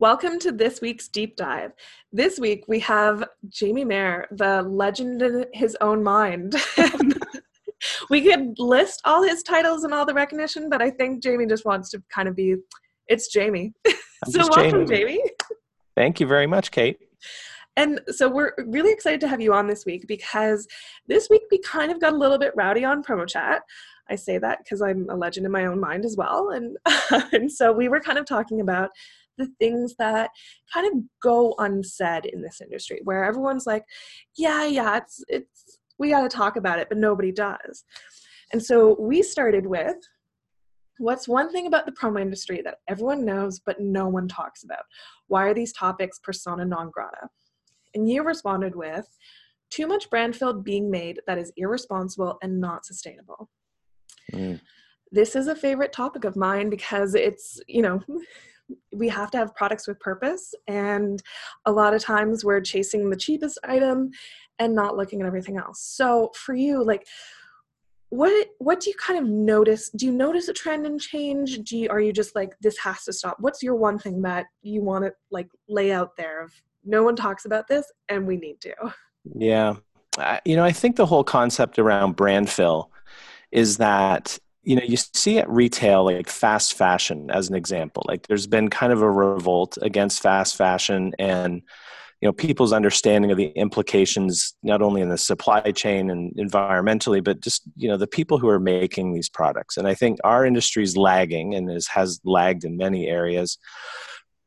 Welcome to this week's deep dive. This week we have Jamie Mair, the legend in his own mind. we could list all his titles and all the recognition, but I think Jamie just wants to kind of be it's Jamie. so welcome, Jamie. Jamie. Thank you very much, Kate. And so we're really excited to have you on this week because this week we kind of got a little bit rowdy on promo chat. I say that because I'm a legend in my own mind as well. And, and so we were kind of talking about the things that kind of go unsaid in this industry where everyone's like yeah yeah it's it's we got to talk about it but nobody does. And so we started with what's one thing about the promo industry that everyone knows but no one talks about? Why are these topics persona non grata? And you responded with too much brand filled being made that is irresponsible and not sustainable. Mm. this is a favorite topic of mine because it's you know we have to have products with purpose and a lot of times we're chasing the cheapest item and not looking at everything else. So for you like what what do you kind of notice? Do you notice a trend and change? Do you are you just like this has to stop? What's your one thing that you want to like lay out there of no one talks about this and we need to? Yeah. You know i think the whole concept around brand fill is that you know you see at retail like fast fashion as an example. Like there's been kind of a revolt against fast fashion and you know people's understanding of the implications not only in the supply chain and environmentally but just you know the people who are making these products. And i think our industry is lagging and is, has lagged in many areas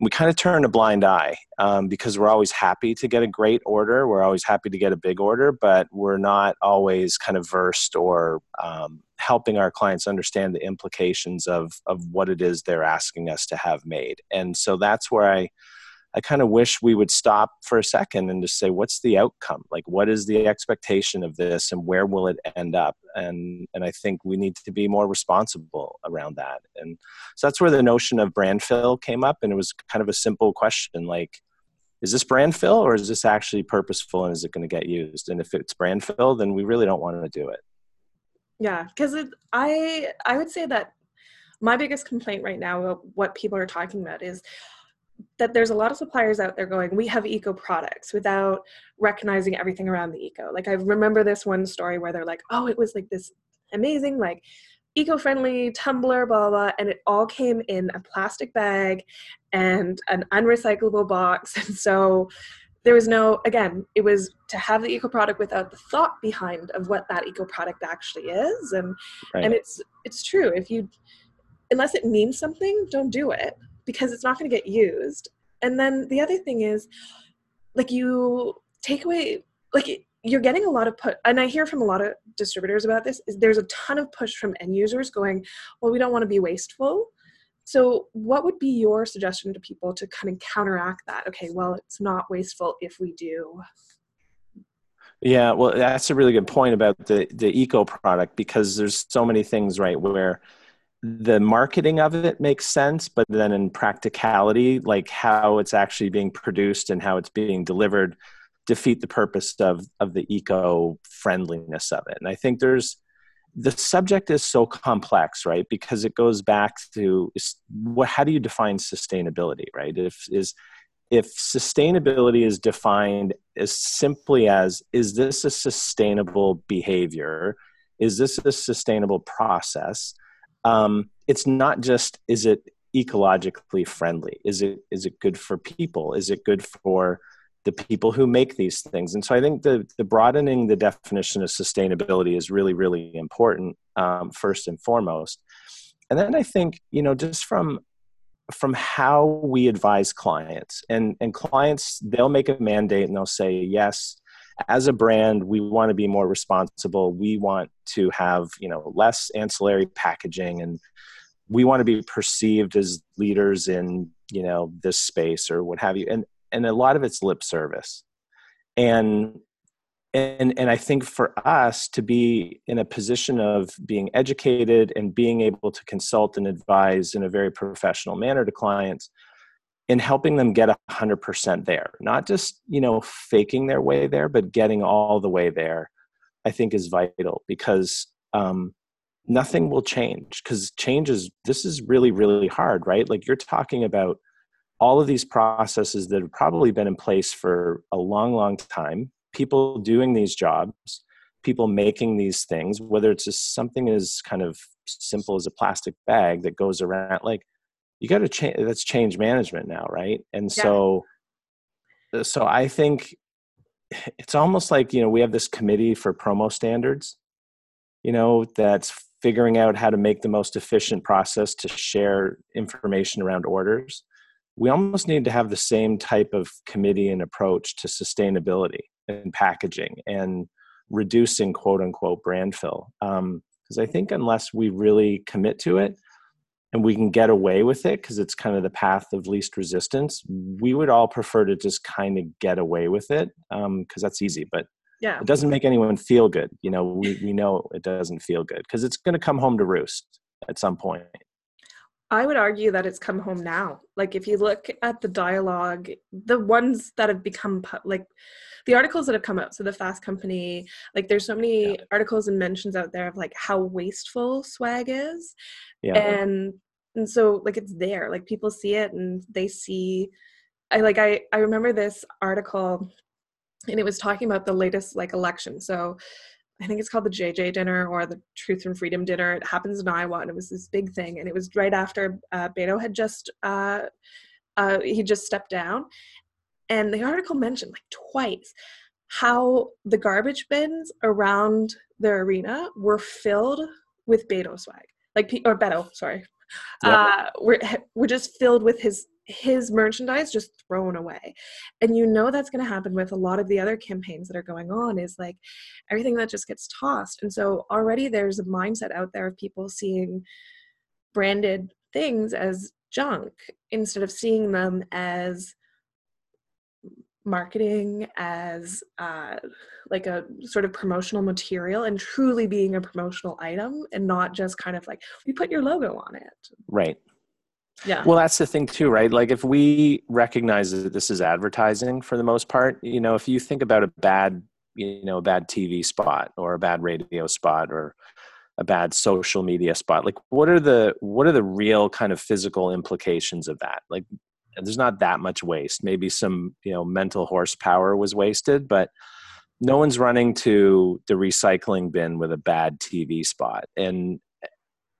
we kind of turn a blind eye um, because we're always happy to get a great order. We're always happy to get a big order, but we're not always kind of versed or um, helping our clients understand the implications of of what it is they're asking us to have made. And so that's where I I kind of wish we would stop for a second and just say, what's the outcome? Like, what is the expectation of this, and where will it end up? And and I think we need to be more responsible around that. And so that's where the notion of brand fill came up, and it was kind of a simple question, like, is this brand fill or is this actually purposeful, and is it going to get used? And if it's brand fill, then we really don't want to do it. Yeah, because I I would say that my biggest complaint right now, about what people are talking about, is that there's a lot of suppliers out there going, we have eco products without recognizing everything around the eco. Like I remember this one story where they're like, oh, it was like this amazing, like eco-friendly tumbler, blah, blah, and it all came in a plastic bag and an unrecyclable box. And so there was no, again, it was to have the eco product without the thought behind of what that eco product actually is. And right. and it's it's true. If you unless it means something, don't do it because it's not going to get used. And then the other thing is, like, you take away, like, you're getting a lot of put, and I hear from a lot of distributors about this. Is there's a ton of push from end users going, well, we don't want to be wasteful. So, what would be your suggestion to people to kind of counteract that? Okay, well, it's not wasteful if we do. Yeah, well, that's a really good point about the the eco product because there's so many things, right, where the marketing of it makes sense but then in practicality like how it's actually being produced and how it's being delivered defeat the purpose of of the eco friendliness of it. And i think there's the subject is so complex right? Because it goes back to what how do you define sustainability right? If is if sustainability is defined as simply as is this a sustainable behavior? Is this a sustainable process um, it's not just is it ecologically friendly? Is it is it good for people? Is it good for the people who make these things? And so i think the, the broadening the definition of sustainability is really really important um, first and foremost. And then i think you know just from from how we advise clients and and clients they'll make a mandate and they'll say yes as a brand we want to be more responsible. We want to have you know less ancillary packaging and we want to be perceived as leaders in you know this space or what have you. And and a lot of it's lip service. And and and i think for us to be in a position of being educated and being able to consult and advise in a very professional manner to clients in helping them get 100% there not just you know faking their way there but getting all the way there i think is vital because um, nothing will change because change is this is really really hard right? Like you're talking about all of these processes that have probably been in place for a long, long time, people doing these jobs, people making these things, whether it's just something as kind of simple as a plastic bag that goes around, like you got to change. That's change management now, right? And yeah. so, so I think it's almost like you know we have this committee for promo standards, you know, that's figuring out how to make the most efficient process to share information around orders we almost need to have the same type of committee and approach to sustainability and packaging and reducing quote unquote brand fill. Because um, I think unless we really commit to it and we can get away with it because it's kind of the path of least resistance, we would all prefer to just kind of get away with it because um, that's easy. But yeah. it doesn't make anyone feel good. You know, we, we know it doesn't feel good because it's going to come home to roost at some point. I would argue that it's come home now. Like if you look at the dialogue, the ones that have become like the articles that have come out. So the Fast Company, like there's so many yeah. articles and mentions out there of like how wasteful swag is, yeah. and and so like it's there. Like people see it and they see. I like I I remember this article, and it was talking about the latest like election. So I think it's called the JJ dinner or the Truth and Freedom dinner. It happens in Iowa, and it was this big thing. And it was right after uh, Beto had just uh, uh, he just stepped down, and the article mentioned like twice how the garbage bins around the arena were filled with Beto swag, like or Beto, sorry. Uh, were were just filled with his his merchandise just thrown away. And you know that's going to happen with a lot of the other campaigns that are going on is like everything that just gets tossed. And so already there's a mindset out there of people seeing branded things as junk instead of seeing them as marketing as uh, like a sort of promotional material and truly being a promotional item and not just kind of like we put your logo on it. Right. Yeah. Well that's the thing too right? Like if we recognize that this is advertising for the most part you know if you think about a bad you know a bad tv spot or a bad radio spot or a bad social media spot like what are the what are the real kind of physical implications of that? Like there's not that much waste. Maybe some you know mental horsepower was wasted but no one's running to the recycling bin with a bad tv spot. And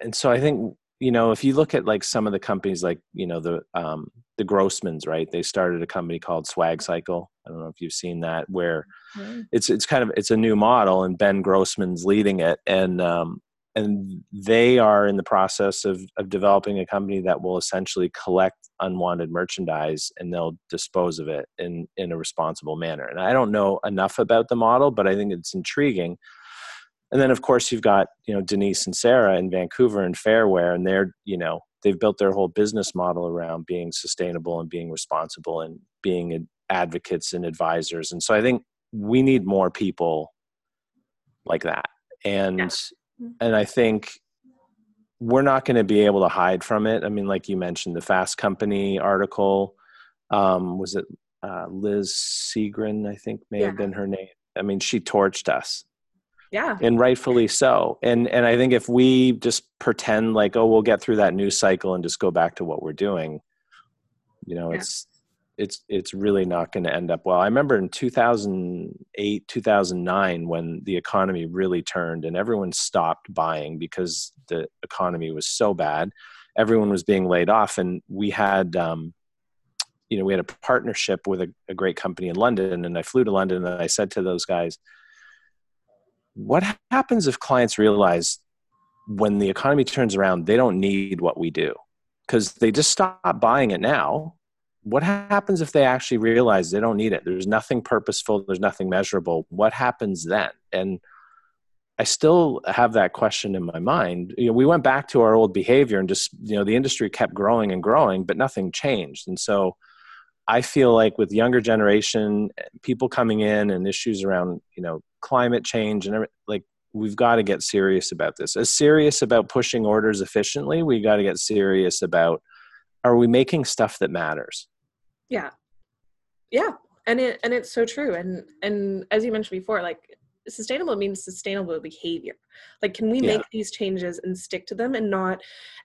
and so i think you know if you look at like some of the companies like you know the um the grossmans right? They started a company called swag cycle. I don't know if you've seen that where mm-hmm. it's it's kind of it's a new model and ben grossman's leading it. And um and they are in the process of of developing a company that will essentially collect unwanted merchandise and they'll dispose of it in in a responsible manner. And i don't know enough about the model but i think it's intriguing. And then of course you've got you know denise and sarah in vancouver and Fairware and they're you know they've built their whole business model around being sustainable and being responsible and being advocates and advisors. And so i think we need more people like that. And yeah. And i think we're not going to be able to hide from it. I mean like you mentioned the fast company article um, was it uh, liz segran i think may yeah. have been her name. I mean she torched us. Yeah. And rightfully so. And and i think if we just pretend like oh we'll get through that news cycle and just go back to what we're doing you know yeah. it's it's it's really not going to end up well. I remember in 2008 2009 when the economy really turned and everyone stopped buying because the economy was so bad. Everyone was being laid off and we had um, you know we had a partnership with a, a great company in london and i flew to london and i said to those guys what happens if clients realize when the economy turns around they don't need what we do? Because they just stop buying it now what happens if they actually realize they don't need it? There's nothing purposeful there's nothing measurable. What happens then? And i still have that question in my mind. You know we went back to our old behavior and just you know the industry kept growing and growing but nothing changed. And so i feel like with younger generation people coming in and issues around you know climate change and like we've got to get serious about this. As serious about pushing orders efficiently we got to get serious about are we making stuff that matters? Yeah. Yeah. And it and it's so true. And and as you mentioned before like sustainable means sustainable behavior. Like can we yeah. make these changes and stick to them and not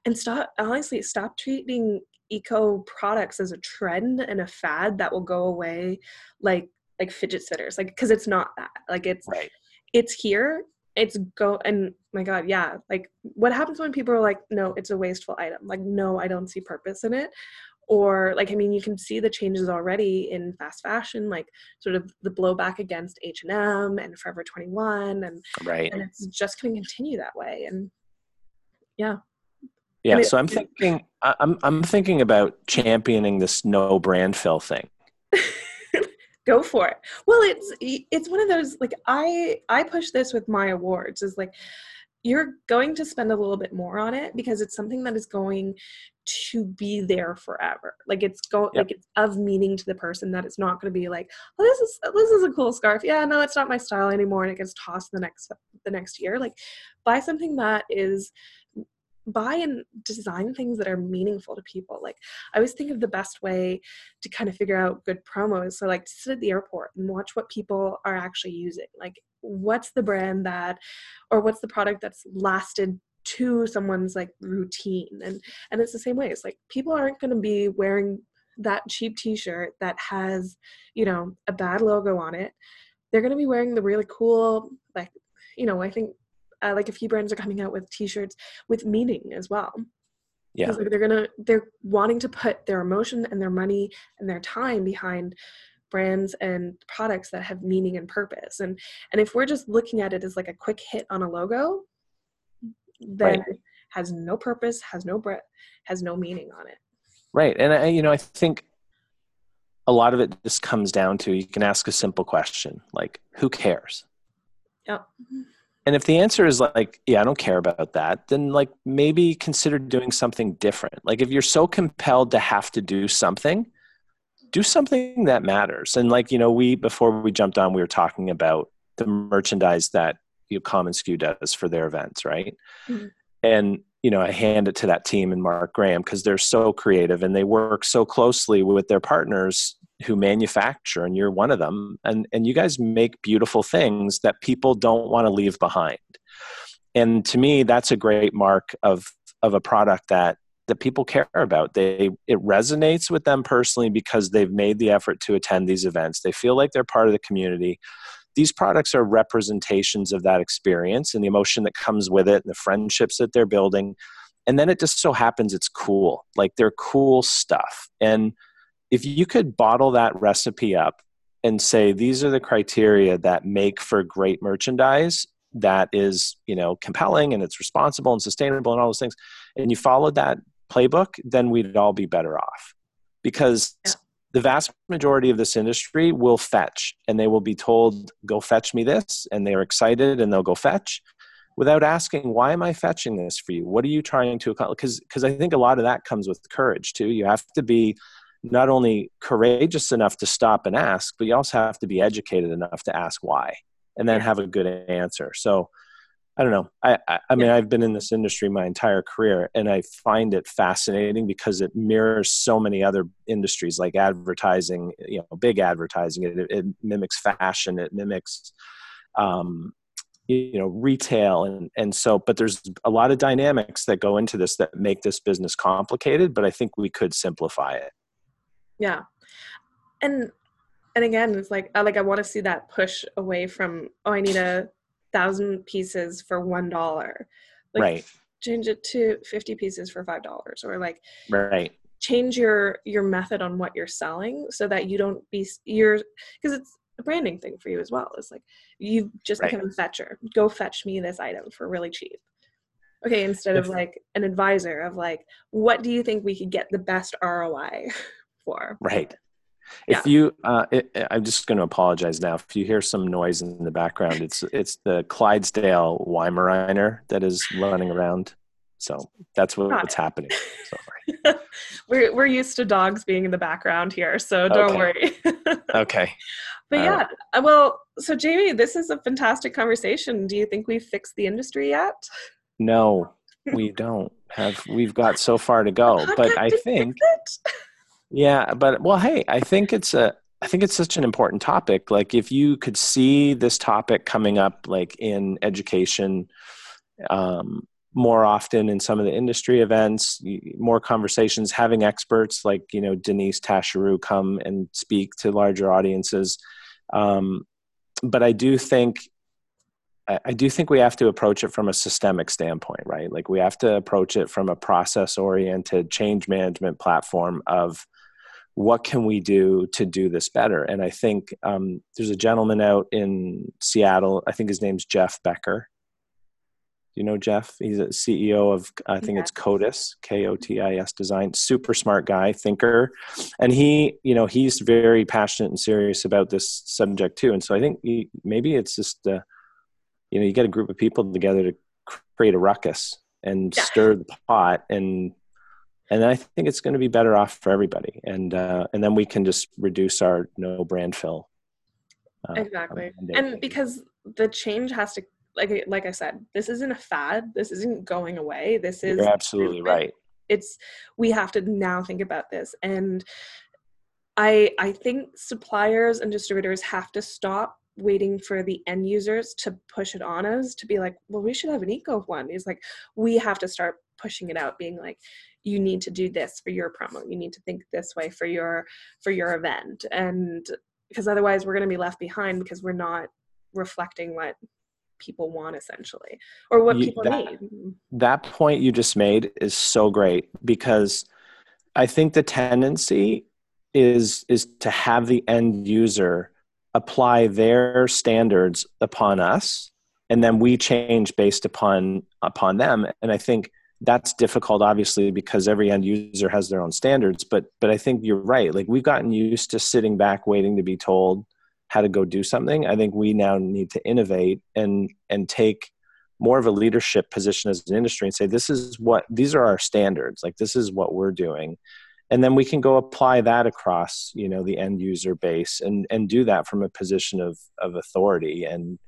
and stop honestly stop treating eco products as a trend and a fad that will go away like like fidget spinners like because it's not that. Like it's right. it's here it's go and my god yeah like what happens when people are like no it's a wasteful item like no i don't see purpose in it or like i mean you can see the changes already in fast fashion like sort of the blowback against h&m and forever 21 and right. and it's just going to continue that way and yeah. Yeah mean, so i'm thinking i'm i'm thinking about championing this no brand fill thing go for it. Well it's it's one of those like i i push this with my awards is like you're going to spend a little bit more on it because it's something that is going to be there forever. Like it's go yep. like it's of meaning to the person that it's not going to be like oh this is this is a cool scarf. Yeah no it's not my style anymore and it gets tossed the next the next year. Like buy something that is buy and design things that are meaningful to people. Like I always think of the best way to kind of figure out good promos. So like sit at the airport and watch what people are actually using. Like what's the brand that or what's the product that's lasted to someone's like routine and and it's the same way it's like people aren't going to be wearing that cheap t-shirt that has you know a bad logo on it they're going to be wearing the really cool like you know i think uh, like a few brands are coming out with t-shirts with meaning as well. Yeah. Like they're gonna they're wanting to put their emotion and their money and their time behind brands and products that have meaning and purpose. And and if we're just looking at it as like a quick hit on a logo then right. has no purpose has no breath has no meaning on it. Right. And i you know i think a lot of it just comes down to you can ask a simple question like who cares? Yep and if the answer is like, yeah, I don't care about that, then like maybe consider doing something different. Like if you're so compelled to have to do something, do something that matters. And like, you know, we before we jumped on, we were talking about the merchandise that you know, commonsku does for their events, right? Mm-hmm. And you know, I hand it to that team and Mark Graham because they're so creative and they work so closely with their partners who manufacture and you're one of them and and you guys make beautiful things that people don't want to leave behind. And to me that's a great mark of of a product that that people care about. They it resonates with them personally because they've made the effort to attend these events. They feel like they're part of the community these products are representations of that experience and the emotion that comes with it and the friendships that they're building. And then it just so happens it's cool like they're cool stuff. And if you could bottle that recipe up and say these are the criteria that make for great merchandise that is you know compelling and it's responsible and sustainable and all those things and you followed that playbook then we'd all be better off. Because yeah. The vast majority of this industry will fetch and they will be told go fetch me this and they're excited and they'll go fetch without asking why am i fetching this for you? What are you trying to accomplish? Because because i think a lot of that comes with courage too. You have to be not only courageous enough to stop and ask, but you also have to be educated enough to ask why and then have a good answer. So I don't know. I, I, I mean, I've been in this industry my entire career and I find it fascinating because it mirrors so many other industries like advertising, you know, big advertising. It, it mimics fashion. It mimics, um, you know retail and and so but there's a lot of dynamics that go into this that make this business complicated but i think we could simplify it yeah and and again it's like I like I want to see that push away from oh I need a thousand pieces for one dollar like, right change it to 50 pieces for five dollars or like right change your your method on what you're selling so that you don't be you're because it's a branding thing for you as well it's like you've just right. become a fetcher go fetch me this item for really cheap okay instead of like an advisor of like what do you think we could get the best roi for. Right. If yeah. you, uh, it, I'm just going to apologize now. If you hear some noise in the background, it's it's the Clydesdale Weimaraner that is running around. So that's what, what's happening. So, we're we're used to dogs being in the background here, so don't okay. worry. okay. But uh, yeah, uh, well, so Jamie, this is a fantastic conversation. Do you think we've fixed the industry yet? No, we don't have. We've got so far to go, but I think. Yeah, but well, hey, I think it's a I think it's such an important topic. Like if you could see this topic coming up like in education, um, more often in some of the industry events, more conversations, having experts like you know Denise Taschereau come and speak to larger audiences. Um, but I do think I do think we have to approach it from a systemic standpoint, right? Like we have to approach it from a process oriented change management platform of what can we do to do this better? And I think um, there's a gentleman out in Seattle. I think his name's Jeff Becker. Do you know Jeff? He's a CEO of I think it's Kotis, K O T I S Design. Super smart guy, thinker, and he, you know, he's very passionate and serious about this subject too. And so I think he, maybe it's just, uh, you know, you get a group of people together to create a ruckus and yeah. stir the pot, and and I think it's going to be better off for everybody. And uh, and then we can just reduce our no brand fill. Uh, exactly, and because the change has to like like I said, this isn't a fad. This isn't going away. This is You're absolutely right. It's we have to now think about this and I I think suppliers and distributors have to stop waiting for the end users to push it on us to be like, well, we should have an eco one. It's like we have to start pushing it out, being like, you need to do this for your promo. You need to think this way for your for your event. And because otherwise we're gonna be left behind because we're not reflecting what people want essentially or what people that, need that point you just made is so great because i think the tendency is is to have the end user apply their standards upon us and then we change based upon upon them and i think that's difficult obviously because every end user has their own standards but but i think you're right. Like we've gotten used to sitting back waiting to be told how to go do something. I think we now need to innovate and and take more of a leadership position as an industry and say this is what these are our standards. Like this is what we're doing. And then we can go apply that across you know the end user base and and do that from a position of of authority and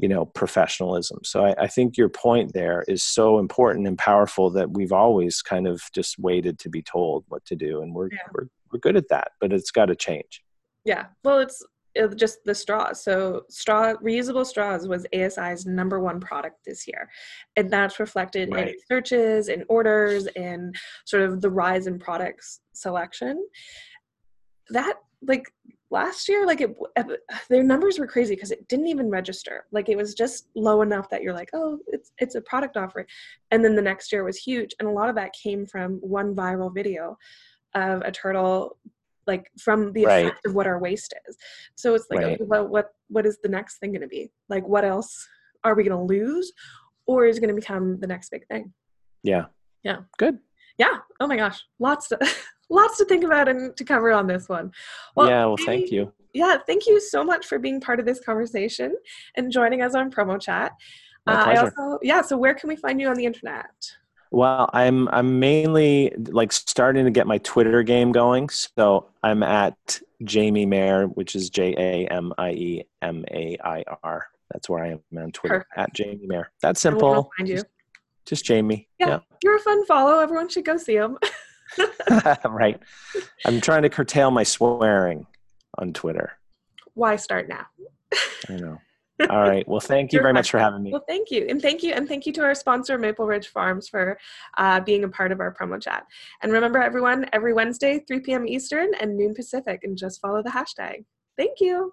you know professionalism so I, I, think your point there is so important and powerful that we've always kind of just waited to be told what to do and we're yeah. we're, we're good at that but it's got to change yeah well it's uh, just the straw So straw reusable straws was ASI's number one product this year. And that's reflected right. in searches, in orders, in sort of the rise in products selection. That like last year like it their numbers were crazy because it didn't even register. Like it was just low enough that you're like oh it's it's a product offering. And then the next year was huge and a lot of that came from one viral video of a turtle like from the right. effect of what our waste is. So it's like right. okay, well, what what is the next thing going to be? Like what else are we going to lose or is going to become the next big thing? Yeah. Yeah. Good. Yeah. Oh my gosh. Lots to lots to think about and to cover on this one well, yeah well thank you yeah thank you so much for being part of this conversation and joining us on promo chat My uh, i also yeah so where can we find you on the internet well, I'm I'm mainly like starting to get my Twitter game going. So I'm at Jamie Mair, which is J A M I E M A I R. That's where I am on Twitter Perfect. at Jamie Mair. That's simple. Find you. Just, just Jamie. Yeah, yeah, you're a fun follow. Everyone should go see him. right. I'm trying to curtail my swearing on Twitter. Why start now? I know. All right. Well, thank you very much for having me. Well, thank you. And thank you. And thank you to our sponsor, Maple Ridge Farms, for uh, being a part of our promo chat. And remember, everyone, every Wednesday, 3 p.m. Eastern and noon Pacific, and just follow the hashtag. Thank you.